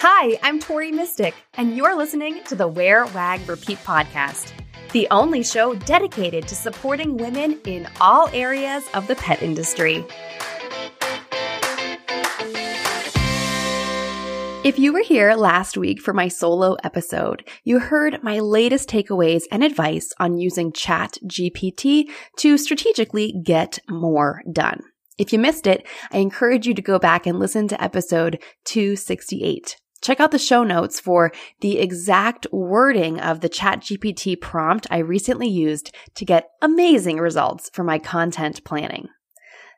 Hi, I'm Tori Mistick, and you're listening to the Wear, Wag, Repeat podcast, the only show dedicated to supporting women in all areas of the pet industry. If you were here last week for my solo episode, you heard my latest takeaways and advice on using Chat GPT to strategically get more done. If you missed it, I encourage you to go back and listen to episode 268. Check out the show notes for the exact wording of the ChatGPT prompt I recently used to get amazing results for my content planning.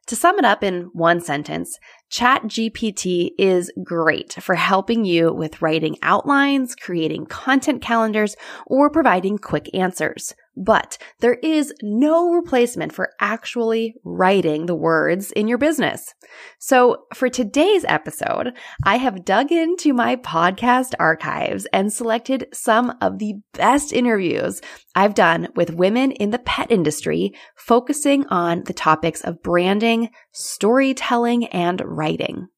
To sum it up in one sentence, ChatGPT is great for helping you with writing outlines, creating content calendars, or providing quick answers. But there is no replacement for actually writing the words in your business. So for today's episode, I have dug into my podcast archives and selected some of the best interviews I've done with women in the pet industry, focusing on the topics of branding, storytelling, and writing.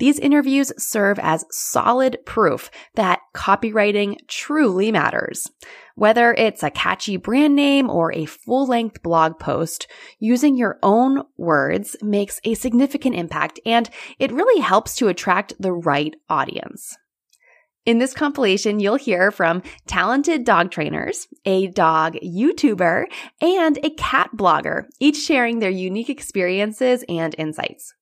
These interviews serve as solid proof that copywriting truly matters. Whether it's a catchy brand name or a full length blog post, using your own words makes a significant impact and it really helps to attract the right audience. In this compilation, you'll hear from talented dog trainers, a dog YouTuber, and a cat blogger, each sharing their unique experiences and insights.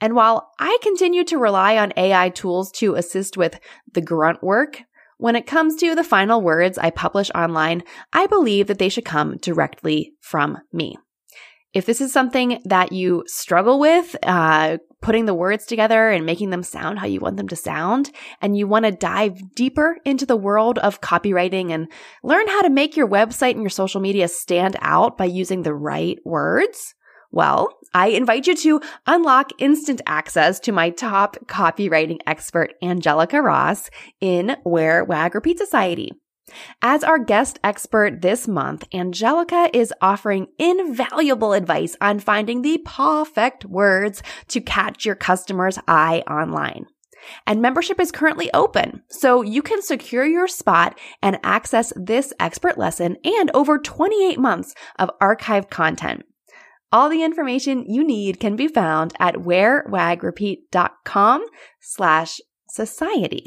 And while I continue to rely on AI tools to assist with the grunt work, when it comes to the final words I publish online, I believe that they should come directly from me. If this is something that you struggle with, uh, putting the words together and making them sound how you want them to sound, and you want to dive deeper into the world of copywriting and learn how to make your website and your social media stand out by using the right words, well, I invite you to unlock instant access to my top copywriting expert, Angelica Ross, in Wear Wag Repeat Society. As our guest expert this month, Angelica is offering invaluable advice on finding the perfect words to catch your customer's eye online. And membership is currently open, so you can secure your spot and access this expert lesson and over 28 months of archived content. All the information you need can be found at wearwagrepeat.com slash society.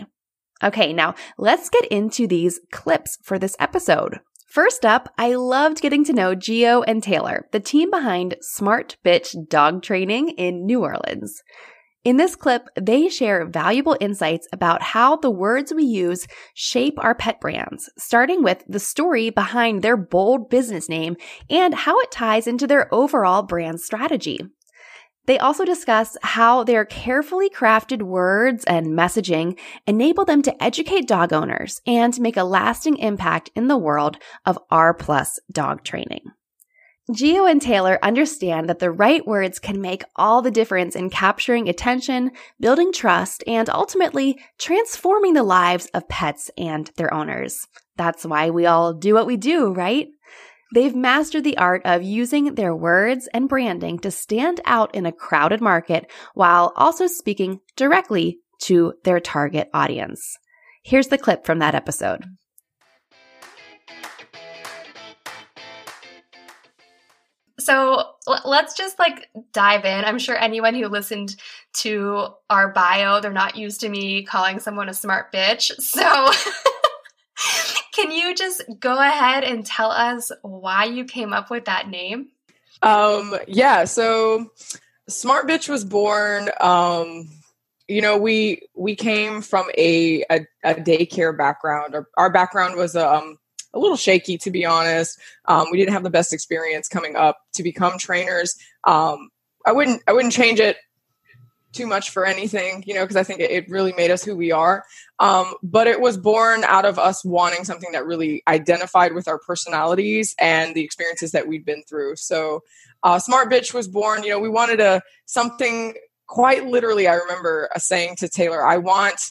Okay, now let's get into these clips for this episode. First up, I loved getting to know Geo and Taylor, the team behind Smart Bitch Dog Training in New Orleans. In this clip, they share valuable insights about how the words we use shape our pet brands, starting with the story behind their bold business name and how it ties into their overall brand strategy. They also discuss how their carefully crafted words and messaging enable them to educate dog owners and make a lasting impact in the world of R plus dog training. Geo and Taylor understand that the right words can make all the difference in capturing attention, building trust, and ultimately transforming the lives of pets and their owners. That's why we all do what we do, right? They've mastered the art of using their words and branding to stand out in a crowded market while also speaking directly to their target audience. Here's the clip from that episode. So let's just like dive in. I'm sure anyone who listened to our bio, they're not used to me calling someone a smart bitch. So can you just go ahead and tell us why you came up with that name? Um, yeah, so Smart Bitch was born um you know we we came from a a, a daycare background our, our background was um a little shaky, to be honest. Um, we didn't have the best experience coming up to become trainers. Um, I wouldn't I wouldn't change it too much for anything, you know, because I think it, it, really made us who we are. Um, but it was born out of us wanting something that really identified with our personalities and the experiences that we'd been through. So, uh, Smart Bitch was born. You know, we wanted a something quite literally. I remember saying to Taylor, "I want."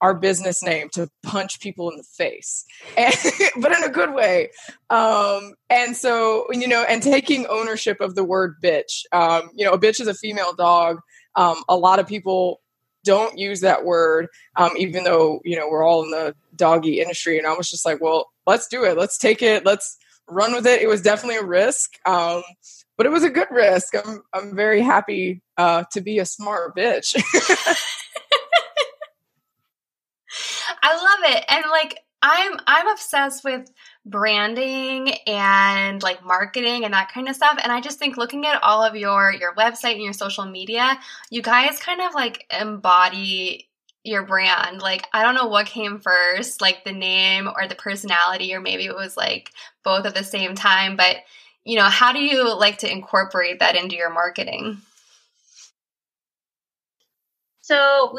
Our business name to punch people in the face, and, but in a good way. Um, and so, you know, and taking ownership of the word bitch. Um, you know, a bitch is a female dog. Um, a lot of people don't use that word, um, even though, you know, we're all in the doggy industry. And I was just like, well, let's do it. Let's take it. Let's run with it. It was definitely a risk. Um, but it was a good risk. I'm, I'm very happy uh, to be a smart bitch. I love it. And like, I'm I'm obsessed with branding and like marketing and that kind of stuff and I just think looking at all of your your website and your social media, you guys kind of like embody your brand. Like I don't know what came first, like the name or the personality or maybe it was like both at the same time, but you know, how do you like to incorporate that into your marketing? So,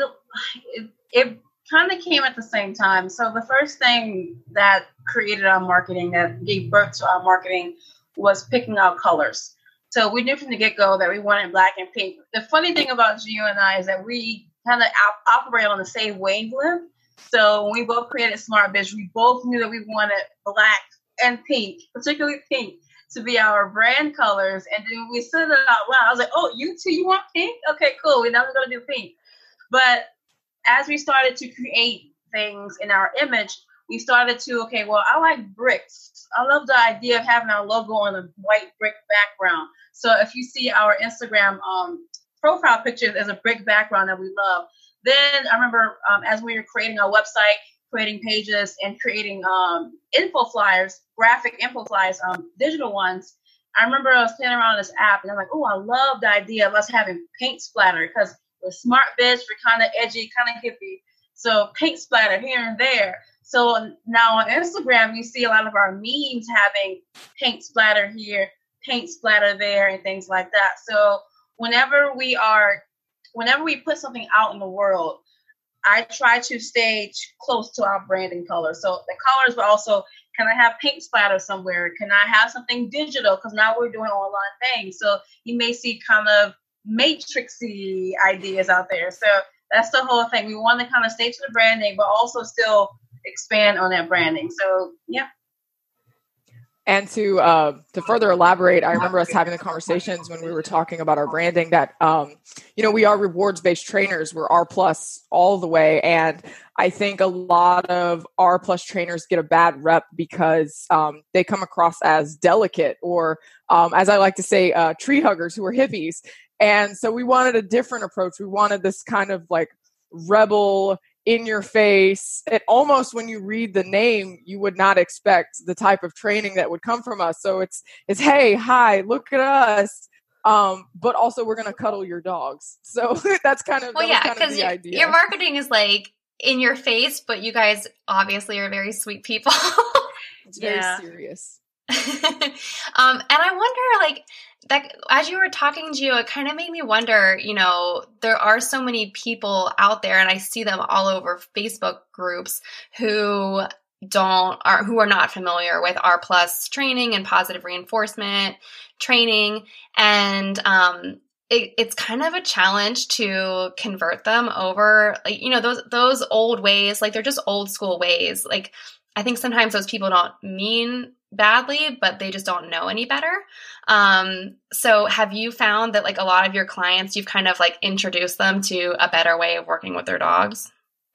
it, it kind of came at the same time. So the first thing that created our marketing, that gave birth to our marketing, was picking out colors. So we knew from the get go that we wanted black and pink. The funny thing about Gio and I is that we kind of op- operate on the same wavelength. So when we both created Smart Bitch, we both knew that we wanted black and pink, particularly pink, to be our brand colors. And then we said it out loud. I was like, "Oh, you too? you want pink? Okay, cool. We're never gonna do pink." But as we started to create things in our image, we started to, okay, well, I like bricks. I love the idea of having our logo on a white brick background. So if you see our Instagram um, profile pictures as a brick background that we love, then I remember um, as we were creating our website, creating pages, and creating um, info flyers, graphic info flyers, um, digital ones. I remember I was playing around this app, and I'm like, oh, I love the idea of us having paint splatter because we're smart bitch, we're kind of edgy, kind of hippie. So paint splatter here and there. So now on Instagram, you see a lot of our memes having paint splatter here, paint splatter there, and things like that. So whenever we are, whenever we put something out in the world, I try to stay close to our branding color. So the colors, but also, can I have paint splatter somewhere? Can I have something digital? Because now we're doing online things. So you may see kind of matrixy ideas out there. So that's the whole thing. We want to kind of stay to the branding, but also still expand on that branding. So yeah. And to uh, to further elaborate, I remember us having the conversations when we were talking about our branding that um, you know we are rewards based trainers. We're R plus all the way, and I think a lot of R plus trainers get a bad rep because um, they come across as delicate or, um, as I like to say, uh, tree huggers who are hippies. And so we wanted a different approach. We wanted this kind of like rebel in your face. It almost when you read the name, you would not expect the type of training that would come from us. So it's it's hey, hi, look at us. Um, but also we're gonna cuddle your dogs. So that's kind of well, yeah, because your, your marketing is like in your face, but you guys obviously are very sweet people. it's very yeah. serious. um, and I wonder, like, that as you were talking, Gio, it kind of made me wonder. You know, there are so many people out there, and I see them all over Facebook groups who don't are who are not familiar with R plus training and positive reinforcement training, and um, it, it's kind of a challenge to convert them over. Like, you know, those those old ways, like they're just old school ways, like. I think sometimes those people don't mean badly, but they just don't know any better. Um, so have you found that like a lot of your clients, you've kind of like introduced them to a better way of working with their dogs?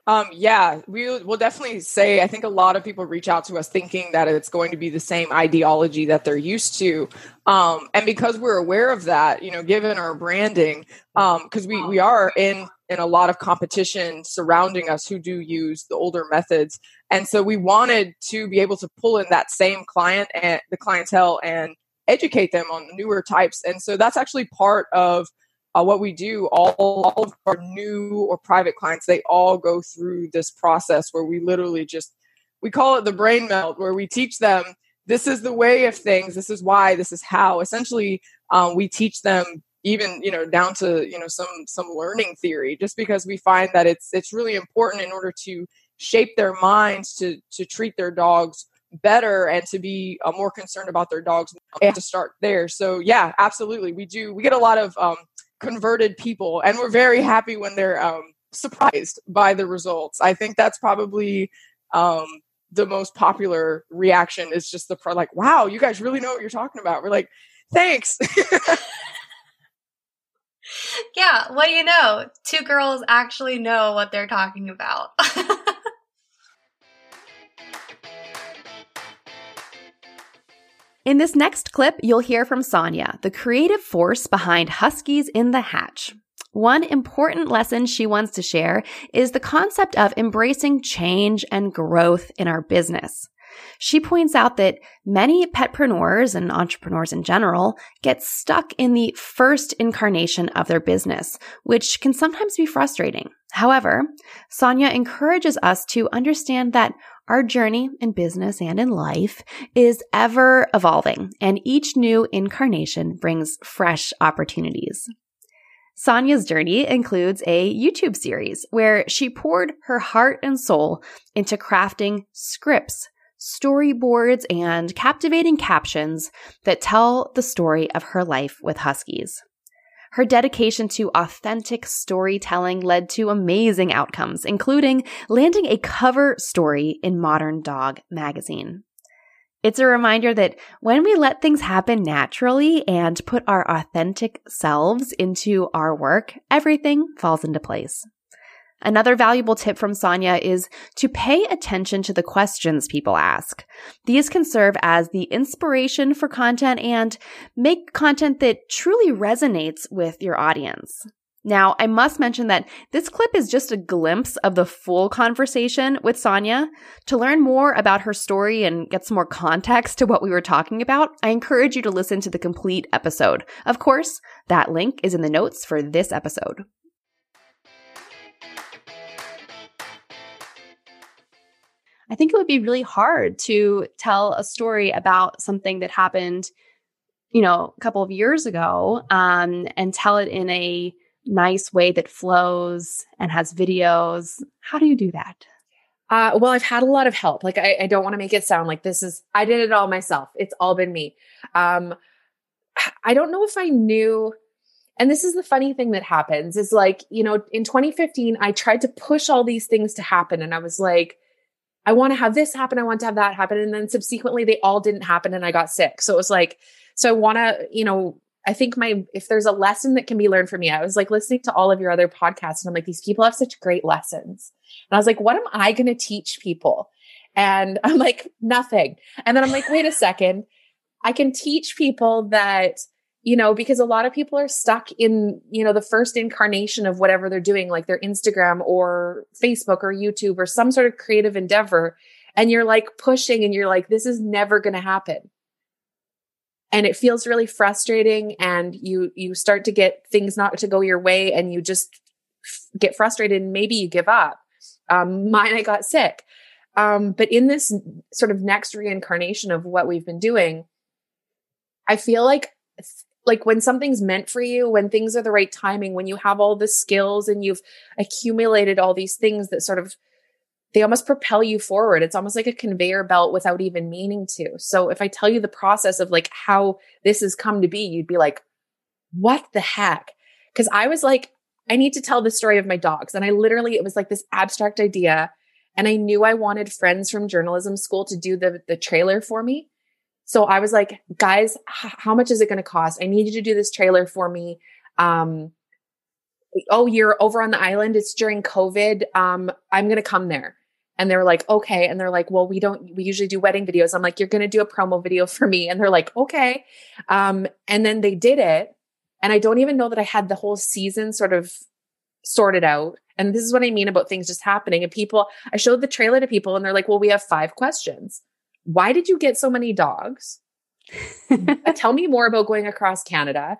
Um, yeah, we will definitely say I think a lot of people reach out to us thinking that it's going to be the same ideology that they're used to. Um, and because we're aware of that, you know, given our branding, um, because um, we, we are in in a lot of competition surrounding us who do use the older methods. And so we wanted to be able to pull in that same client and the clientele and educate them on newer types. And so that's actually part of uh, what we do. All, all of our new or private clients, they all go through this process where we literally just, we call it the brain melt, where we teach them this is the way of things, this is why, this is how. Essentially, um, we teach them even you know down to you know some some learning theory just because we find that it's it's really important in order to shape their minds to to treat their dogs better and to be uh, more concerned about their dogs and to start there. So yeah absolutely. We do we get a lot of um, converted people and we're very happy when they're um, surprised by the results. I think that's probably um, the most popular reaction is just the pro- like wow you guys really know what you're talking about. We're like thanks yeah, what do you know? Two girls actually know what they're talking about. In this next clip, you'll hear from Sonia, the creative force behind Huskies in the Hatch. One important lesson she wants to share is the concept of embracing change and growth in our business. She points out that many petpreneurs and entrepreneurs in general get stuck in the first incarnation of their business, which can sometimes be frustrating. However, Sonia encourages us to understand that our journey in business and in life is ever evolving, and each new incarnation brings fresh opportunities. Sonia's journey includes a YouTube series where she poured her heart and soul into crafting scripts, storyboards, and captivating captions that tell the story of her life with Huskies. Her dedication to authentic storytelling led to amazing outcomes, including landing a cover story in Modern Dog magazine. It's a reminder that when we let things happen naturally and put our authentic selves into our work, everything falls into place. Another valuable tip from Sonia is to pay attention to the questions people ask. These can serve as the inspiration for content and make content that truly resonates with your audience. Now, I must mention that this clip is just a glimpse of the full conversation with Sonia. To learn more about her story and get some more context to what we were talking about, I encourage you to listen to the complete episode. Of course, that link is in the notes for this episode. I think it would be really hard to tell a story about something that happened, you know, a couple of years ago, um, and tell it in a nice way that flows and has videos. How do you do that? Uh, well, I've had a lot of help. Like, I, I don't want to make it sound like this is, I did it all myself. It's all been me. Um, I don't know if I knew. And this is the funny thing that happens is like, you know, in 2015, I tried to push all these things to happen. And I was like, I want to have this happen. I want to have that happen. And then subsequently they all didn't happen and I got sick. So it was like, so I want to, you know, I think my, if there's a lesson that can be learned from me, I was like listening to all of your other podcasts and I'm like, these people have such great lessons. And I was like, what am I going to teach people? And I'm like, nothing. And then I'm like, wait a second. I can teach people that you know, because a lot of people are stuck in, you know, the first incarnation of whatever they're doing, like their Instagram or Facebook or YouTube or some sort of creative endeavor. And you're like pushing and you're like, this is never going to happen. And it feels really frustrating. And you, you start to get things not to go your way and you just get frustrated and maybe you give up. Um, mine, I got sick. Um, but in this sort of next reincarnation of what we've been doing, I feel like like when something's meant for you, when things are the right timing, when you have all the skills and you've accumulated all these things that sort of they almost propel you forward. It's almost like a conveyor belt without even meaning to. So if I tell you the process of like how this has come to be, you'd be like, what the heck? Cause I was like, I need to tell the story of my dogs. And I literally, it was like this abstract idea. And I knew I wanted friends from journalism school to do the, the trailer for me. So I was like, guys, h- how much is it going to cost? I need you to do this trailer for me. Um, oh, you're over on the island. It's during COVID. Um, I'm going to come there. And they're like, okay. And they're like, well, we don't, we usually do wedding videos. I'm like, you're going to do a promo video for me. And they're like, okay. Um, and then they did it. And I don't even know that I had the whole season sort of sorted out. And this is what I mean about things just happening. And people, I showed the trailer to people and they're like, well, we have five questions why did you get so many dogs? tell me more about going across Canada.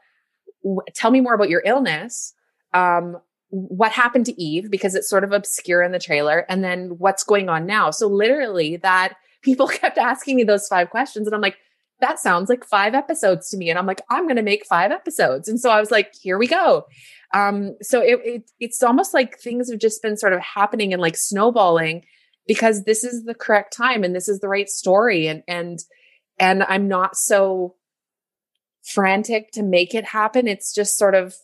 tell me more about your illness. Um, what happened to Eve because it's sort of obscure in the trailer, and then what's going on now. So literally, that people kept asking me those five questions, and I'm like, that sounds like five episodes to me. And I'm like, I'm going to make five episodes. And so I was like, here we go. Um, so it, it, it's almost like things have just been sort of happening and like snowballing because this is the correct time and this is the right story and and and I'm not so frantic to make it happen. It's just sort of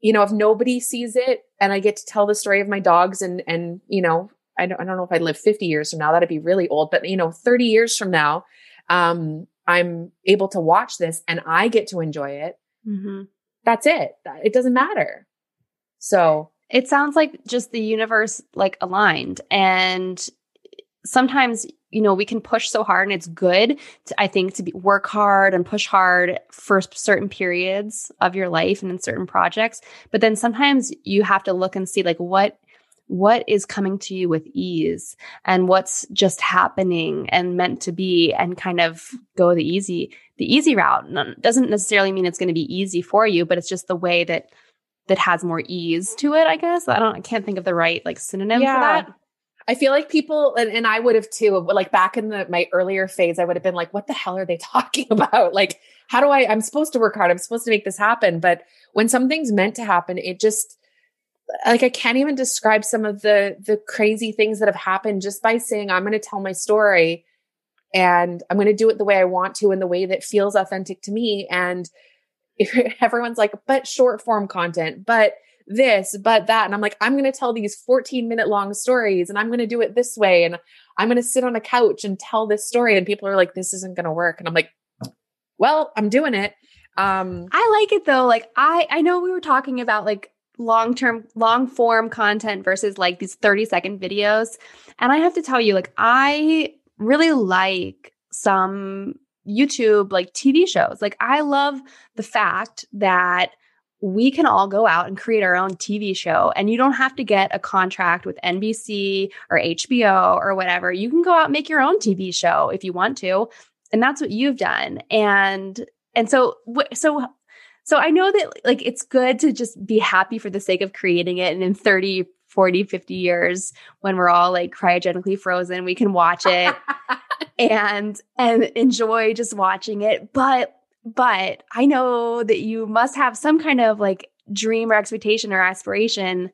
you know, if nobody sees it and I get to tell the story of my dogs and and you know, I don't I don't know if I live 50 years from now, that'd be really old, but you know, 30 years from now, um I'm able to watch this and I get to enjoy it. Mm-hmm. that's it. It doesn't matter. So it sounds like just the universe like aligned. And sometimes you know we can push so hard and it's good to, i think to be, work hard and push hard for certain periods of your life and in certain projects. But then sometimes you have to look and see like what what is coming to you with ease and what's just happening and meant to be and kind of go the easy the easy route. Doesn't necessarily mean it's going to be easy for you but it's just the way that that has more ease to it i guess i don't i can't think of the right like synonym yeah. for that I feel like people, and, and I would have too, like back in the my earlier phase, I would have been like, what the hell are they talking about? Like, how do I, I'm supposed to work hard. I'm supposed to make this happen. But when something's meant to happen, it just, like I can't even describe some of the the crazy things that have happened just by saying I'm going to tell my story and I'm going to do it the way I want to in the way that feels authentic to me and everyone's like but short form content but this, but that. And I'm like, I'm going to tell these 14 minute long stories and I'm going to do it this way. And I'm going to sit on a couch and tell this story. And people are like, this isn't going to work. And I'm like, well, I'm doing it. Um, I like it though. Like I, I know we were talking about like long term, long form content versus like these 30 second videos. And I have to tell you, like, I really like some YouTube like TV shows. Like I love the fact that we can all go out and create our own TV show. And you don't have to get a contract with NBC or HBO or whatever. You can go out and make your own TV show if you want to. And that's what you've done. And and so so so I know that like it's good to just be happy for the sake of creating it and in 30 40 50 years when we're all like cryogenically frozen we can watch it and and enjoy just watching it but but I know that you must have some kind of like dream or expectation or aspiration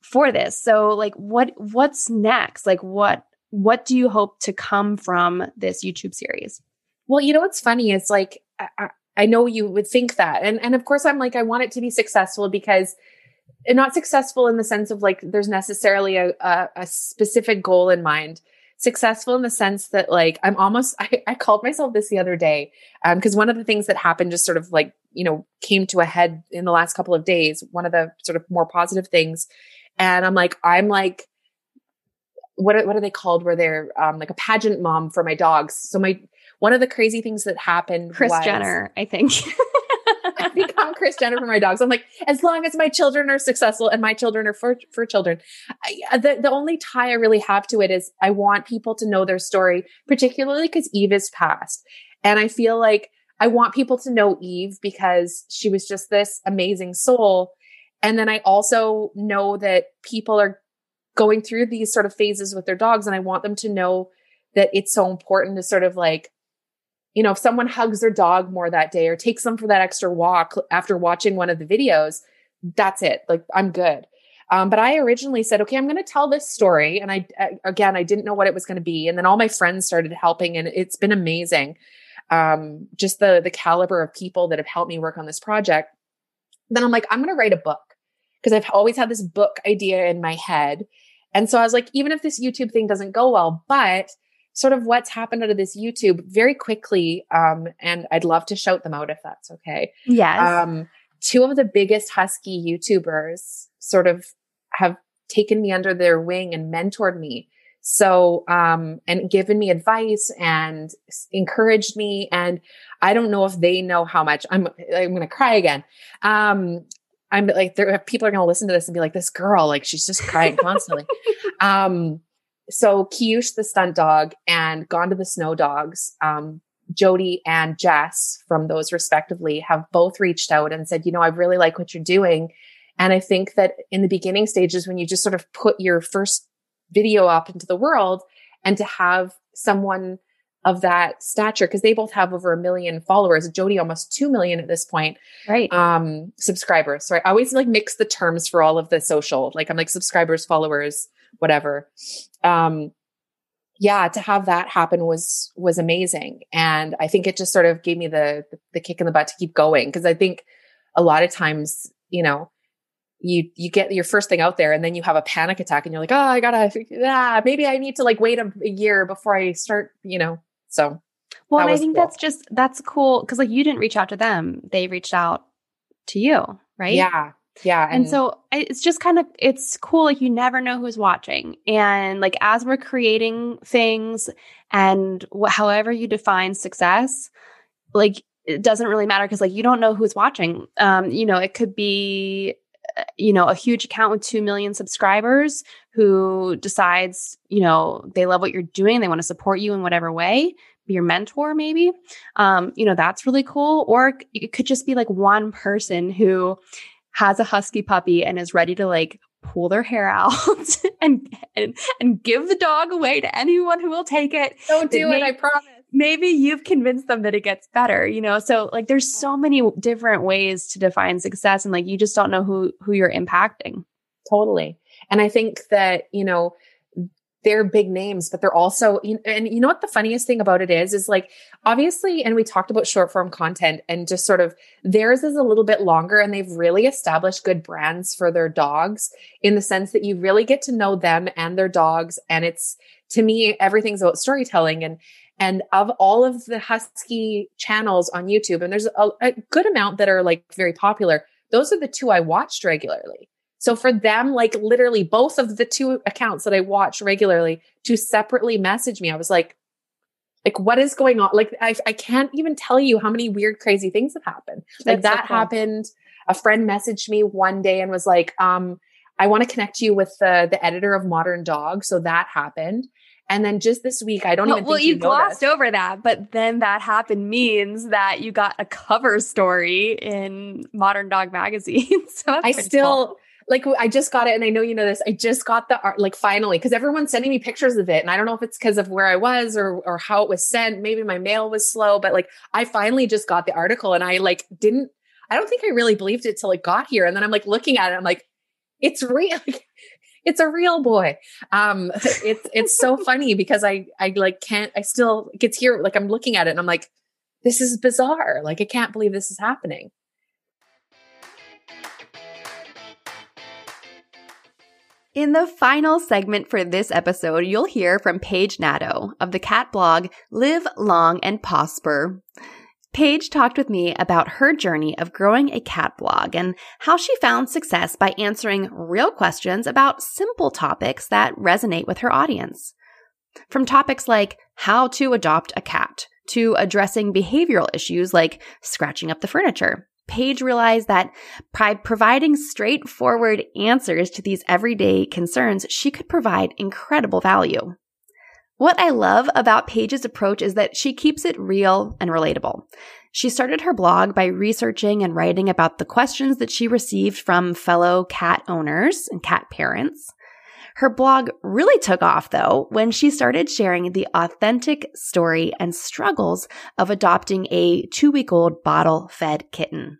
for this. So like what what's next? Like what what do you hope to come from this YouTube series? Well, you know what's funny is like I, I know you would think that. And and of course I'm like I want it to be successful because and not successful in the sense of like there's necessarily a, a, a specific goal in mind successful in the sense that like I'm almost I, I called myself this the other day um because one of the things that happened just sort of like you know came to a head in the last couple of days one of the sort of more positive things and I'm like I'm like what are, what are they called where they're um like a pageant mom for my dogs. So my one of the crazy things that happened was, Jenner I think. I become Kris Jenner for my dogs. I'm like, as long as my children are successful and my children are for, for children, I, uh, the, the only tie I really have to it is I want people to know their story, particularly because Eve is past. And I feel like I want people to know Eve because she was just this amazing soul. And then I also know that people are going through these sort of phases with their dogs. And I want them to know that it's so important to sort of like you know, if someone hugs their dog more that day or takes them for that extra walk after watching one of the videos, that's it. Like I'm good. Um, but I originally said, okay, I'm going to tell this story. And I, again, I didn't know what it was going to be. And then all my friends started helping and it's been amazing. Um, just the, the caliber of people that have helped me work on this project. Then I'm like, I'm going to write a book because I've always had this book idea in my head. And so I was like, even if this YouTube thing doesn't go well, but sort of what's happened out of this YouTube very quickly. Um, and I'd love to shout them out if that's okay. Yes. Um, two of the biggest Husky YouTubers sort of have taken me under their wing and mentored me. So, um, and given me advice and encouraged me. And I don't know if they know how much I'm, I'm going to cry again. Um, I'm like, there, people are going to listen to this and be like, this girl, like she's just crying constantly. um, so Kiyush, the stunt dog, and Gone to the Snow Dogs, um, Jody and Jess from those respectively have both reached out and said, you know, I really like what you're doing. And I think that in the beginning stages, when you just sort of put your first video up into the world and to have someone of that stature, because they both have over a million followers, Jody almost 2 million at this point. Right. Um, subscribers. So I always like mix the terms for all of the social. Like I'm like subscribers, followers, whatever. Um, yeah, to have that happen was was amazing, and I think it just sort of gave me the the, the kick in the butt to keep going because I think a lot of times, you know, you you get your first thing out there and then you have a panic attack and you're like, oh, I gotta, ah, maybe I need to like wait a, a year before I start, you know. So, well, I think cool. that's just that's cool because like you didn't reach out to them; they reached out to you, right? Yeah. Yeah. And, and so it's just kind of it's cool like you never know who's watching. And like as we're creating things and wh- however you define success, like it doesn't really matter because like you don't know who's watching. Um, you know, it could be uh, you know a huge account with 2 million subscribers who decides you know they love what you're doing they want to support you in whatever way be your mentor maybe um, you know that's really cool or it could just be like one person who has a husky puppy and is ready to like pull their hair out and, and and give the dog away to anyone who will take it. Don't do it i promise. maybe you've convinced them that it gets better you know? So like there's so many different ways to define success and like you just don't know who who you're impacting. Totally. And i think that you know they're big names, but they're also, and you know what the funniest thing about it is, is like, obviously, and we talked about short form content and just sort of theirs is a little bit longer and they've really established good brands for their dogs in the sense that you really get to know them and their dogs. And it's, to me, everything's about storytelling and, and of all of the husky channels on YouTube, and there's a, a good amount that are like very popular, those are the two I watched regularly. So for them, like literally both of the two accounts that I watch regularly to separately message me, I was like, like what is going on? Like I, I can't even tell you how many weird, crazy things have happened. Like That's that so happened. A friend messaged me one day and was like, um, I want to connect you with the the editor of Modern Dog. So that happened. And then just this week, I don't well, even well, you, you glossed over that, but then that happened means that you got a cover story in Modern Dog magazine. so I still, cool like I just got it and I know you know this. I just got the art like finally because everyone's sending me pictures of it and I don't know if it's because of where I was or or how it was sent. Maybe my mail was slow, but like I finally just got the article and I like didn't I don't think I really believed it till it got here and then I'm like looking at it I'm like it's real it's a real boy. Um it's it's so funny because I I like can't I still gets here like I'm looking at it and I'm like this is bizarre. Like I can't believe this is happening. In the final segment for this episode, you'll hear from Paige Nadeau of the cat blog Live Long and Prosper. Paige talked with me about her journey of growing a cat blog and how she found success by answering real questions about simple topics that resonate with her audience. From topics like how to adopt a cat to addressing behavioral issues like scratching up the furniture. Paige realized that by providing straightforward answers to these everyday concerns, she could provide incredible value. What I love about Paige's approach is that she keeps it real and relatable. She started her blog by researching and writing about the questions that she received from fellow cat owners and cat parents. Her blog really took off though when she started sharing the authentic story and struggles of adopting a two week old bottle fed kitten.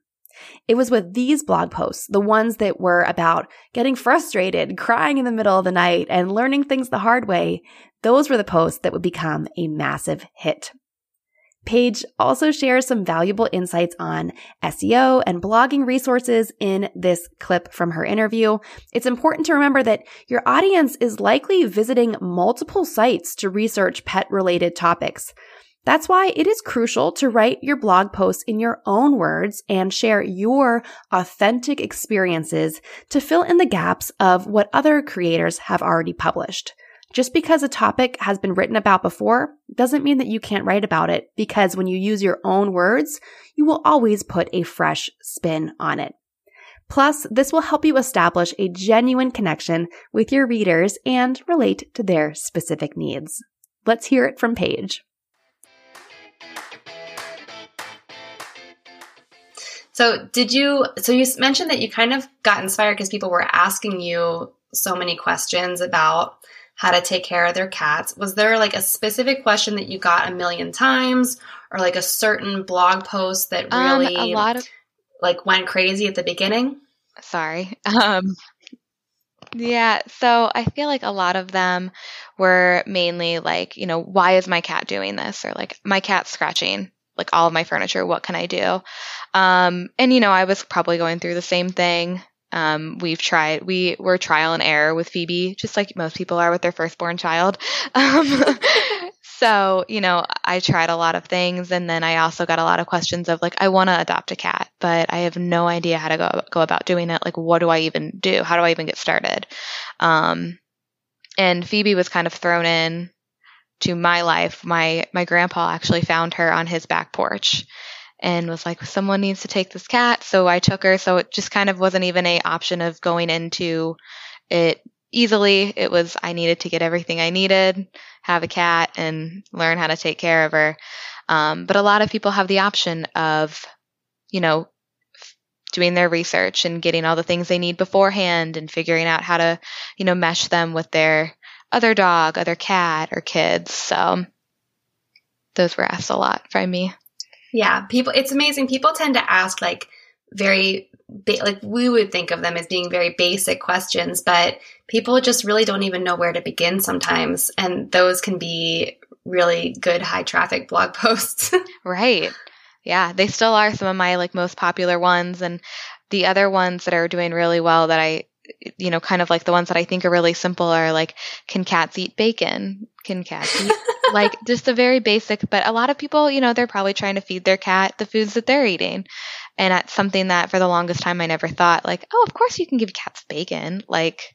It was with these blog posts, the ones that were about getting frustrated, crying in the middle of the night, and learning things the hard way, those were the posts that would become a massive hit. Paige also shares some valuable insights on SEO and blogging resources in this clip from her interview. It's important to remember that your audience is likely visiting multiple sites to research pet related topics. That's why it is crucial to write your blog posts in your own words and share your authentic experiences to fill in the gaps of what other creators have already published. Just because a topic has been written about before doesn't mean that you can't write about it because when you use your own words, you will always put a fresh spin on it. Plus, this will help you establish a genuine connection with your readers and relate to their specific needs. Let's hear it from Paige. So, did you? So, you mentioned that you kind of got inspired because people were asking you so many questions about how to take care of their cats. Was there like a specific question that you got a million times or like a certain blog post that really um, a lot of like went crazy at the beginning? Sorry. Um yeah, so I feel like a lot of them were mainly like, you know, why is my cat doing this or like my cat's scratching like all of my furniture, what can I do? Um and you know, I was probably going through the same thing um, we've tried, we were trial and error with Phoebe, just like most people are with their firstborn child. Um, so, you know, I tried a lot of things and then I also got a lot of questions of like, I want to adopt a cat, but I have no idea how to go, go about doing it. Like, what do I even do? How do I even get started? Um, and Phoebe was kind of thrown in to my life. My, my grandpa actually found her on his back porch and was like, someone needs to take this cat. So I took her. So it just kind of wasn't even a option of going into it easily. It was I needed to get everything I needed, have a cat, and learn how to take care of her. Um, but a lot of people have the option of, you know, doing their research and getting all the things they need beforehand and figuring out how to, you know, mesh them with their other dog, other cat, or kids. So those were asked a lot from me. Yeah, people. It's amazing. People tend to ask like very ba- like we would think of them as being very basic questions, but people just really don't even know where to begin sometimes, and those can be really good high traffic blog posts. right. Yeah, they still are some of my like most popular ones and the other ones that are doing really well that I you know, kind of like the ones that I think are really simple are like, can cats eat bacon? Can cats eat like just the very basic, but a lot of people, you know, they're probably trying to feed their cat the foods that they're eating. And that's something that for the longest time I never thought like, oh, of course you can give cats bacon. Like,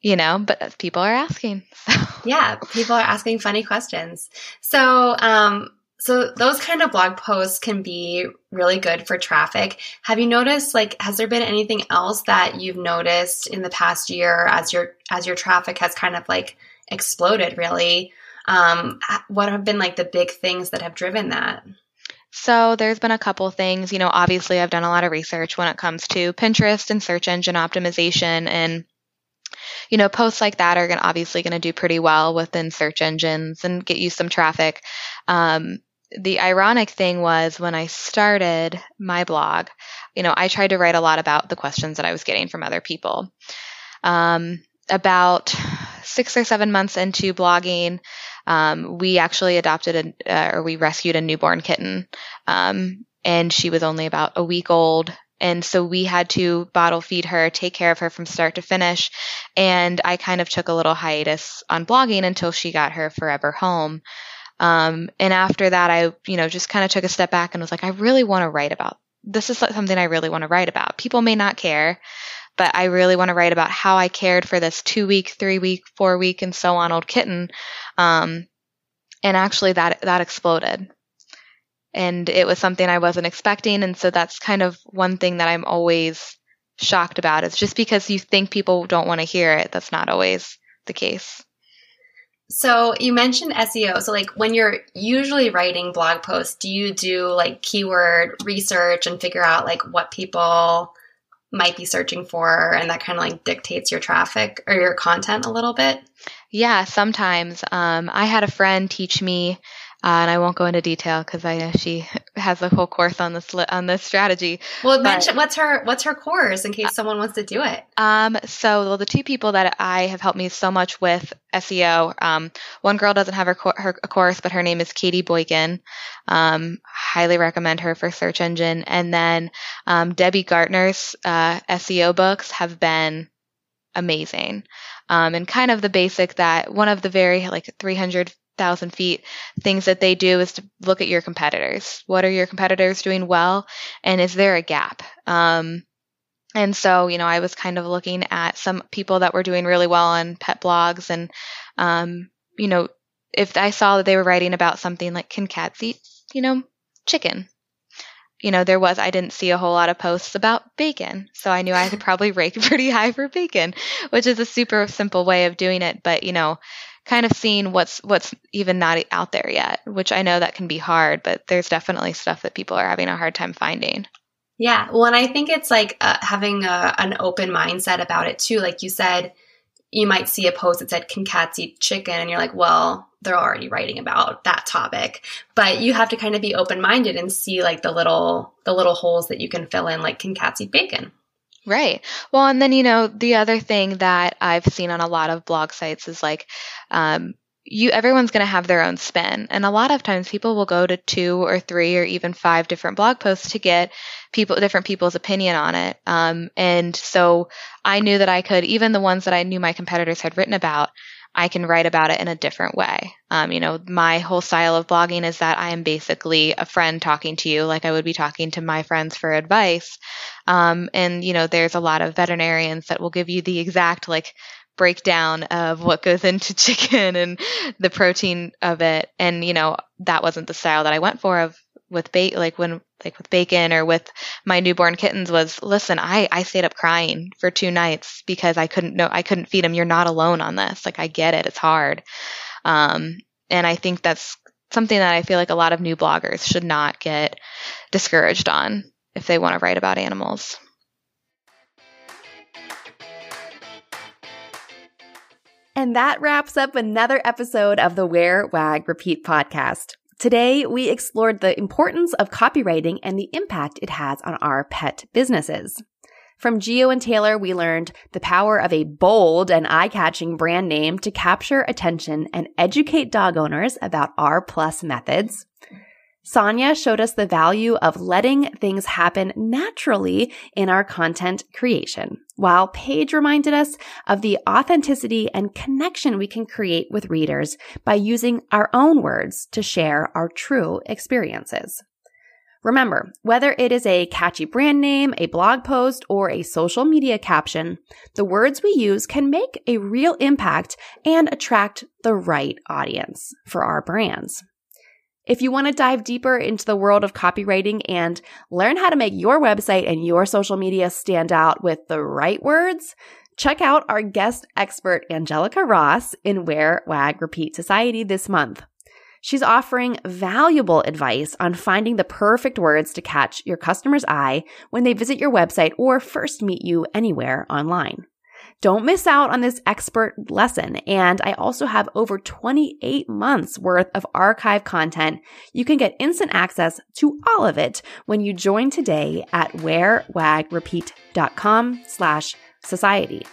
you know, but people are asking. So. Yeah, people are asking funny questions. So, um, so those kind of blog posts can be really good for traffic. Have you noticed like has there been anything else that you've noticed in the past year as your as your traffic has kind of like exploded really? Um what have been like the big things that have driven that? So there's been a couple things, you know, obviously I've done a lot of research when it comes to Pinterest and search engine optimization and you know, posts like that are going obviously going to do pretty well within search engines and get you some traffic. Um, the ironic thing was when I started my blog, you know, I tried to write a lot about the questions that I was getting from other people. Um, about six or seven months into blogging, um, we actually adopted a, uh, or we rescued a newborn kitten. Um, and she was only about a week old. And so we had to bottle feed her, take care of her from start to finish. And I kind of took a little hiatus on blogging until she got her forever home. Um, and after that, I, you know, just kind of took a step back and was like, I really want to write about this is something I really want to write about. People may not care, but I really want to write about how I cared for this two week, three week, four week, and so on old kitten. Um, and actually, that that exploded, and it was something I wasn't expecting. And so that's kind of one thing that I'm always shocked about. Is just because you think people don't want to hear it, that's not always the case. So you mentioned SEO. So like when you're usually writing blog posts, do you do like keyword research and figure out like what people might be searching for and that kind of like dictates your traffic or your content a little bit? Yeah, sometimes. Um, I had a friend teach me uh, and I won't go into detail because I know she has a whole course on this on this strategy. Well, but, mention what's her what's her course in case someone wants to do it. Um, so well, the two people that I have helped me so much with SEO, um, one girl doesn't have her, her a course, but her name is Katie Boykin. Um, highly recommend her for search engine. And then um, Debbie Gartner's uh, SEO books have been amazing. Um, and kind of the basic that one of the very like 300 thousand feet, things that they do is to look at your competitors. What are your competitors doing well, and is there a gap? Um, and so, you know, I was kind of looking at some people that were doing really well on pet blogs, and um, you know, if I saw that they were writing about something like can cats eat, you know, chicken. You know, there was, I didn't see a whole lot of posts about bacon. So I knew I could probably rake pretty high for bacon, which is a super simple way of doing it. But, you know, kind of seeing what's what's even not out there yet, which I know that can be hard, but there's definitely stuff that people are having a hard time finding. Yeah, well, and I think it's like uh, having a, an open mindset about it too. Like you said, you might see a post that said, "Can cats eat chicken?" and you're like, "Well, they're already writing about that topic." But you have to kind of be open minded and see like the little the little holes that you can fill in, like, "Can cats eat bacon?" Right. Well, and then, you know, the other thing that I've seen on a lot of blog sites is like, um, you everyone's going to have their own spin and a lot of times people will go to two or three or even five different blog posts to get people different people's opinion on it um, and so i knew that i could even the ones that i knew my competitors had written about I can write about it in a different way. Um, you know, my whole style of blogging is that I am basically a friend talking to you like I would be talking to my friends for advice. Um, and, you know, there's a lot of veterinarians that will give you the exact like breakdown of what goes into chicken and the protein of it. And, you know, that wasn't the style that I went for of with bait like when like with bacon or with my newborn kittens was listen i i stayed up crying for two nights because i couldn't know i couldn't feed them you're not alone on this. Like i get it. It's hard. Um and i think that's something that i feel like a lot of new bloggers should not get discouraged on if they want to write about animals. And that wraps up another episode of the Wear, Wag, Repeat podcast. Today, we explored the importance of copywriting and the impact it has on our pet businesses. From Geo and Taylor, we learned the power of a bold and eye-catching brand name to capture attention and educate dog owners about R plus methods. Sonia showed us the value of letting things happen naturally in our content creation, while Paige reminded us of the authenticity and connection we can create with readers by using our own words to share our true experiences. Remember, whether it is a catchy brand name, a blog post, or a social media caption, the words we use can make a real impact and attract the right audience for our brands. If you want to dive deeper into the world of copywriting and learn how to make your website and your social media stand out with the right words, check out our guest expert, Angelica Ross, in Wear, Wag, Repeat Society this month. She's offering valuable advice on finding the perfect words to catch your customer's eye when they visit your website or first meet you anywhere online. Don't miss out on this expert lesson. And I also have over 28 months worth of archive content. You can get instant access to all of it when you join today at wearwagrepeat.com slash society.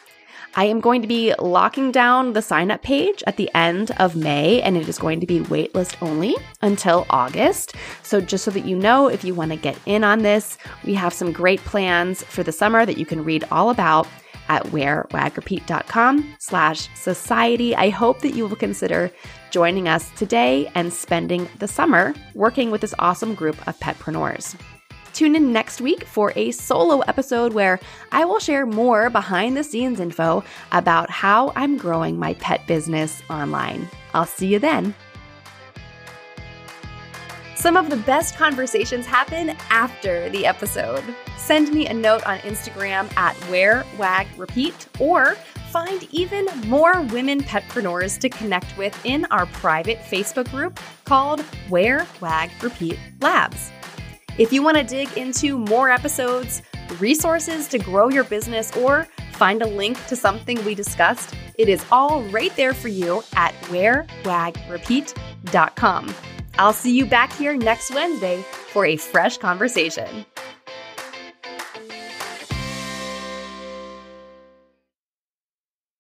I am going to be locking down the sign up page at the end of May, and it is going to be waitlist only until August. So, just so that you know, if you want to get in on this, we have some great plans for the summer that you can read all about at wearwagrepeat.com slash society. I hope that you will consider joining us today and spending the summer working with this awesome group of petpreneurs. Tune in next week for a solo episode where I will share more behind the scenes info about how I'm growing my pet business online. I'll see you then. Some of the best conversations happen after the episode. Send me a note on Instagram at Wear Wag Repeat or find even more women petpreneurs to connect with in our private Facebook group called Wear Wag Repeat Labs. If you want to dig into more episodes, resources to grow your business, or find a link to something we discussed, it is all right there for you at wearwagrepeat.com. I'll see you back here next Wednesday for a fresh conversation.